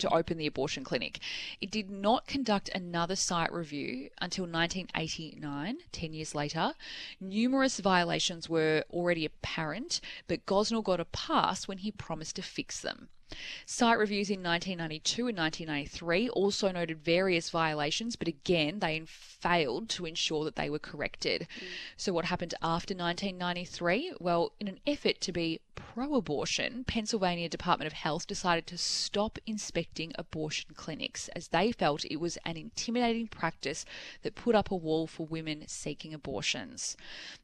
to open the abortion clinic. It did not conduct another site review until 1989, 10 years later. Numerous violations were already apparent, but Gosnell got a pass when he promised to fix them. Site reviews in 1992 and 1993 also noted various violations, but again, they failed to ensure that they were corrected. Mm. So, what happened after 1993? Well, in an effort to be pro abortion, Pennsylvania Department of Health decided to stop inspecting abortion clinics as they felt it was an intimidating practice that put up a wall for women seeking abortions.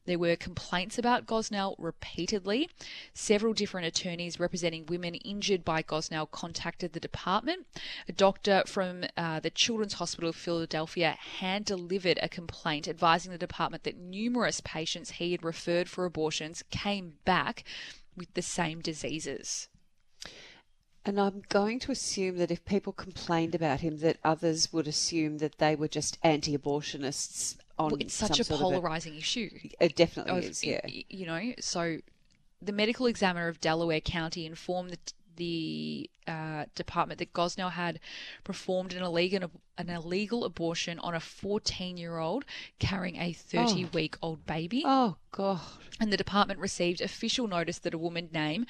There were complaints about Gosnell repeatedly. Several different attorneys representing women injured by Gosnell contacted the department. A doctor from uh, the Children's Hospital of Philadelphia hand delivered a complaint advising the department that numerous patients he had referred for abortions came back with the same diseases. And I'm going to assume that if people complained about him, that others would assume that they were just anti-abortionists. On Well, it's such a polarizing issue. It definitely of- is. Yeah. You know, so the medical examiner of Delaware County informed the, the uh, department that Gosnell had performed an illegal an illegal abortion on a 14 year old carrying a 30 week old baby. Oh God. And the department received official notice that a woman named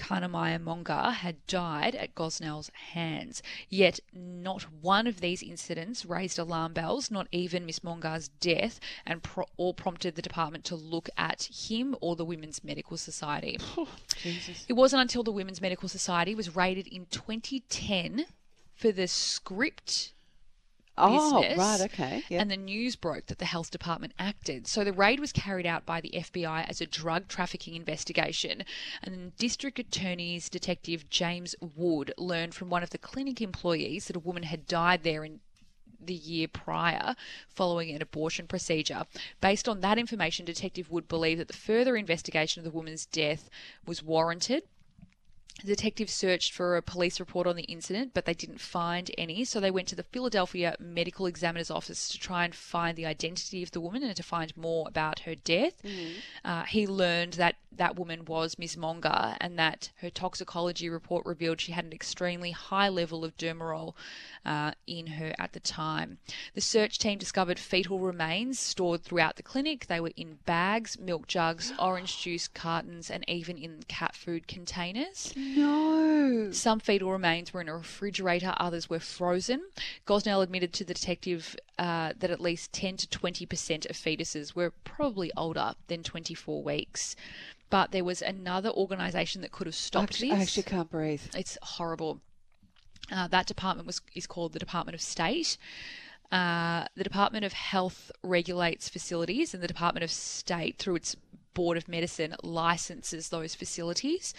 Karnamaya Mongar had died at Gosnell's hands. Yet not one of these incidents raised alarm bells, not even Miss Mongar's death, and pro- or prompted the department to look at him or the Women's Medical Society. Jesus. It wasn't until the Women's Medical Society was raided in 2010 for the script Oh, business, right. Okay. Yeah. and the news broke that the health department acted. So the raid was carried out by the FBI as a drug trafficking investigation. And District Attorney's Detective James Wood learned from one of the clinic employees that a woman had died there in the year prior following an abortion procedure. Based on that information, Detective Wood believed that the further investigation of the woman's death was warranted. The detectives searched for a police report on the incident, but they didn't find any. So they went to the Philadelphia Medical Examiner's office to try and find the identity of the woman and to find more about her death. Uh, he learned that that woman was Miss Mongar and that her toxicology report revealed she had an extremely high level of Demerol uh, in her at the time. The search team discovered fetal remains stored throughout the clinic. They were in bags, milk jugs, orange juice cartons, and even in cat food containers. No. Some fetal remains were in a refrigerator, others were frozen. Gosnell admitted to the detective uh, that at least 10 to 20% of fetuses were probably older than 24 weeks. But there was another organisation that could have stopped Actually, this. I actually can't breathe. It's horrible. Uh, that department was is called the Department of State. Uh, the Department of Health regulates facilities, and the Department of State, through its Board of Medicine, licenses those facilities.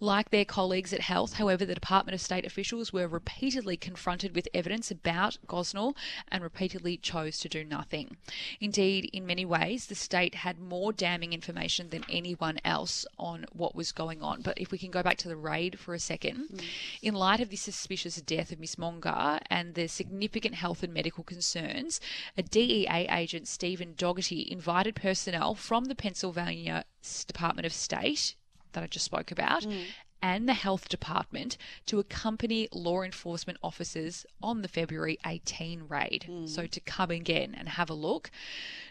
Like their colleagues at Health, however, the Department of State officials were repeatedly confronted with evidence about Gosnell and repeatedly chose to do nothing. Indeed, in many ways, the state had more damning information than anyone else on what was going on. But if we can go back to the raid for a second, hmm. in light of the suspicious death of Miss Mongar and the significant health and medical concerns, a DEA agent, Stephen Dougherty, invited personnel from the Pennsylvania Department of State that I just spoke about. Mm. And the health department to accompany law enforcement officers on the February 18 raid. Mm. So to come again and have a look.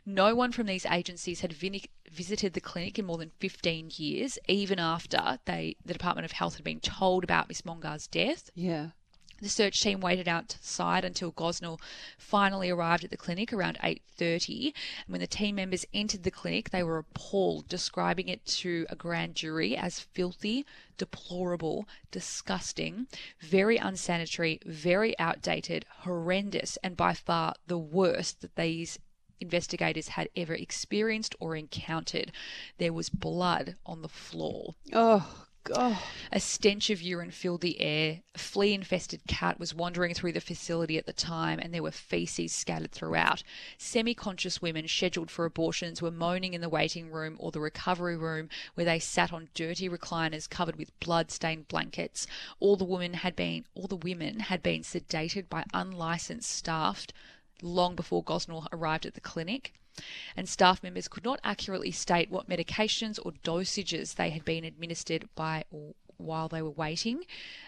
No one from these agencies had vini- visited the clinic in more than 15 years, even after they, the Department of Health had been told about Miss Mongar's death. Yeah. The search team waited outside until Gosnell finally arrived at the clinic around 8:30. And when the team members entered the clinic, they were appalled, describing it to a grand jury as filthy, deplorable, disgusting, very unsanitary, very outdated, horrendous, and by far the worst that these investigators had ever experienced or encountered. There was blood on the floor. Oh God. A stench of urine filled the air. A flea infested cat was wandering through the facility at the time, and there were feces scattered throughout. Semi conscious women scheduled for abortions were moaning in the waiting room or the recovery room, where they sat on dirty recliners covered with blood stained blankets. All the women had been all the women had been sedated by unlicensed staff long before Gosnell arrived at the clinic and staff members could not accurately state what medications or dosages they had been administered by while they were waiting.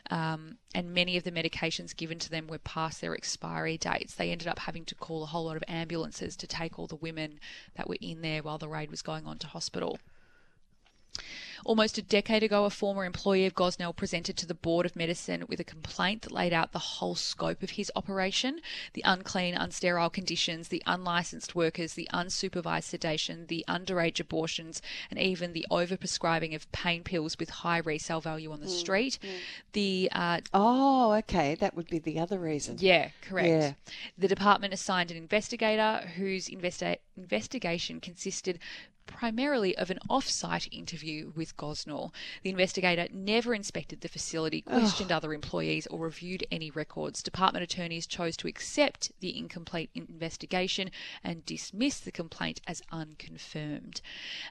Um, and many of the medications given to them were past their expiry dates. They ended up having to call a whole lot of ambulances to take all the women that were in there while the raid was going on to hospital. Almost a decade ago, a former employee of Gosnell presented to the Board of Medicine with a complaint that laid out the whole scope of his operation the unclean, unsterile conditions, the unlicensed workers, the unsupervised sedation, the underage abortions, and even the overprescribing of pain pills with high resale value on the street. The uh, Oh, okay. That would be the other reason. yeah, correct. Yeah. The department assigned an investigator whose investi- investigation consisted primarily of an off site interview with Gosnell. The investigator never inspected the facility, questioned other employees, or reviewed any records. Department attorneys chose to accept the incomplete investigation and dismiss the complaint as unconfirmed.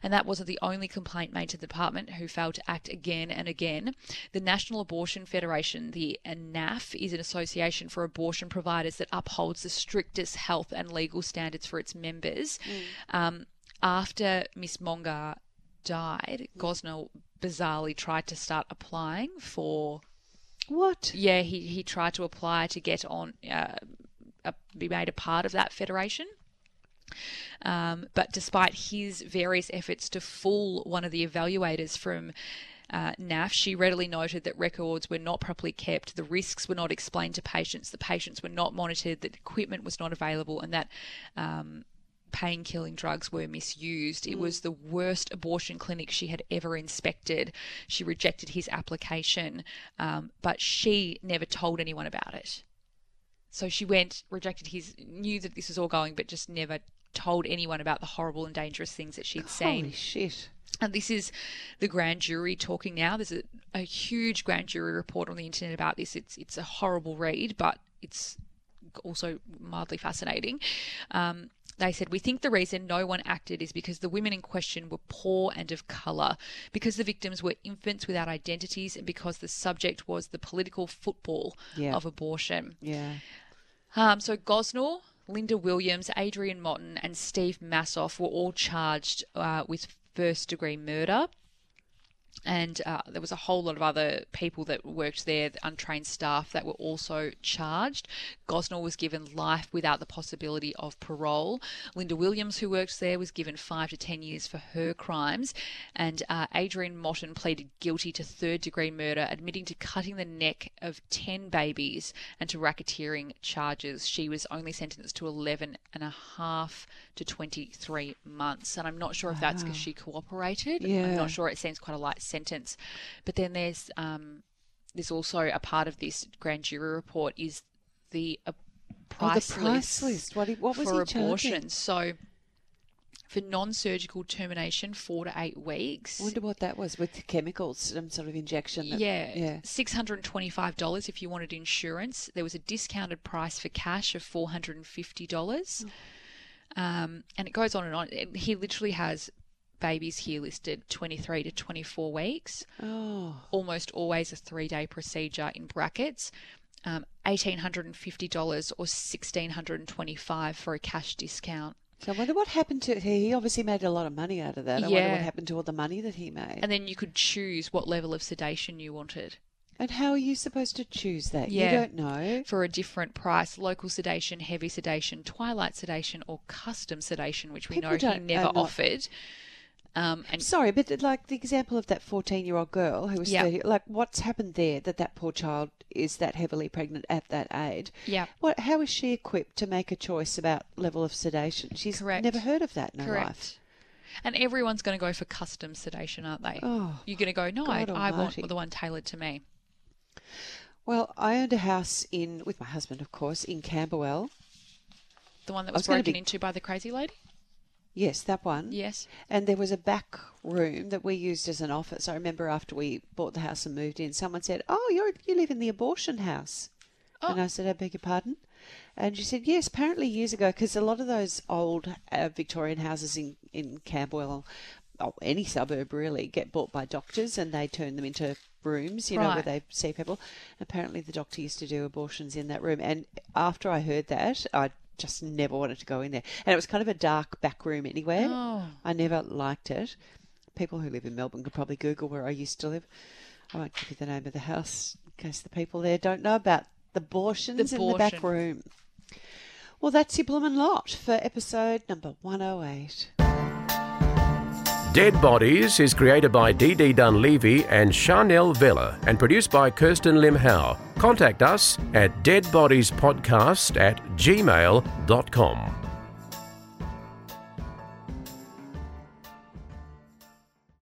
And that wasn't the only complaint made to the department, who failed to act again and again. The National Abortion Federation, the NAF, is an association for abortion providers that upholds the strictest health and legal standards for its members. Um, after Miss Mongar died, Gosnell bizarrely tried to start applying for. What? Yeah, he, he tried to apply to get on, uh, a, be made a part of that federation. Um, but despite his various efforts to fool one of the evaluators from uh, NAF, she readily noted that records were not properly kept, the risks were not explained to patients, the patients were not monitored, that equipment was not available, and that um, pain killing drugs were misused. It was the worst abortion clinic she had ever inspected. She rejected his application, um, but she never told anyone about it. So she went, rejected his, knew that this was all going, but just never told anyone about the horrible and dangerous things that she'd seen. Holy shit. And this is the grand jury talking now. There's a, a huge grand jury report on the internet about this. It's it's a horrible read, but it's also mildly fascinating. Um, they said, We think the reason no one acted is because the women in question were poor and of colour, because the victims were infants without identities, and because the subject was the political football Yeah. of abortion. Yeah. Um, so Gosnell, Lynda Williams, Adrienne Moton, and Steve Massof were all charged uh, with first degree murder. And uh, there was a whole lot of other people that worked there, the untrained staff, that were also charged. Gosnell was given life without the possibility of parole. Lynda Williams, who worked there, was given five to ten years for her crimes. And uh, Adrienne Moton pleaded guilty to third degree murder, admitting to cutting the neck of 10 babies and to racketeering charges. She was only sentenced to 11 and a half to 23 months. And I'm not sure if that's because she cooperated. Yeah. I'm not sure. It seems quite a light sentence. But then there's um, there's also a part of this grand jury report is the uh, Oh, the price, price list. What, he, what was for abortion. So for non-surgical termination, four to eight weeks. I wonder what that was with the chemicals, some sort of injection. That, Yeah, Yeah. six hundred and twenty-five dollars if you wanted insurance. There was a discounted price for cash of four hundred and fifty dollars, um, and it goes on and on. He literally has babies here listed twenty-three to twenty-four weeks. Oh. Almost always a three-day procedure in brackets. Um, eighteen hundred and fifty dollars or 1,625 for a cash discount. So I wonder what happened to he obviously made a lot of money out of that. I wonder what happened to all the money that he made. And then you could choose what level of sedation you wanted. And how are you supposed to choose that? Yeah. You don't know. for a different price local sedation, heavy sedation, twilight sedation, or custom sedation, which we People know he never are not- offered. Um, and Sorry, but like the example of that 14 year old girl who was Yeah. 30, like what's happened there that that poor child is that heavily pregnant at that age? yeah, What, how is she equipped to make a choice about level of sedation? She's Correct. never heard of that in her correct. life. And everyone's going to go for custom sedation, aren't they? Oh, You're going to go, no, I, I want the one tailored to me. well, I owned a house in with my husband, of course, in Camberwell. The one that was, was broken be- into by the crazy lady? Yes, that one. Yes. And there was a back room that we used as an office. I remember after we bought the house and moved in, someone said, "Oh, you you live in the abortion house," and I said, "I beg your pardon." And she said, "Yes, apparently years ago, because a lot of those old uh, Victorian houses in in Camberwell, or any suburb really, get bought by doctors and they turn them into rooms, you know, where they see people. Apparently, the doctor used to do abortions in that room. And after I heard that, I just never wanted to go in there. And it was kind of a dark back room anyway. Oh. I never liked it. People who live in Melbourne could probably Google where I used to live. I won't give you the name of the house in case the people there don't know about the abortions in the back room. Well, that's your bloomin' lot for episode number 108. Dead Bodies is created by Dee Dunleavy and Chanel Vella and produced by Kirsten Lim Howe. Contact us at deadbodiespodcast at gmail.com.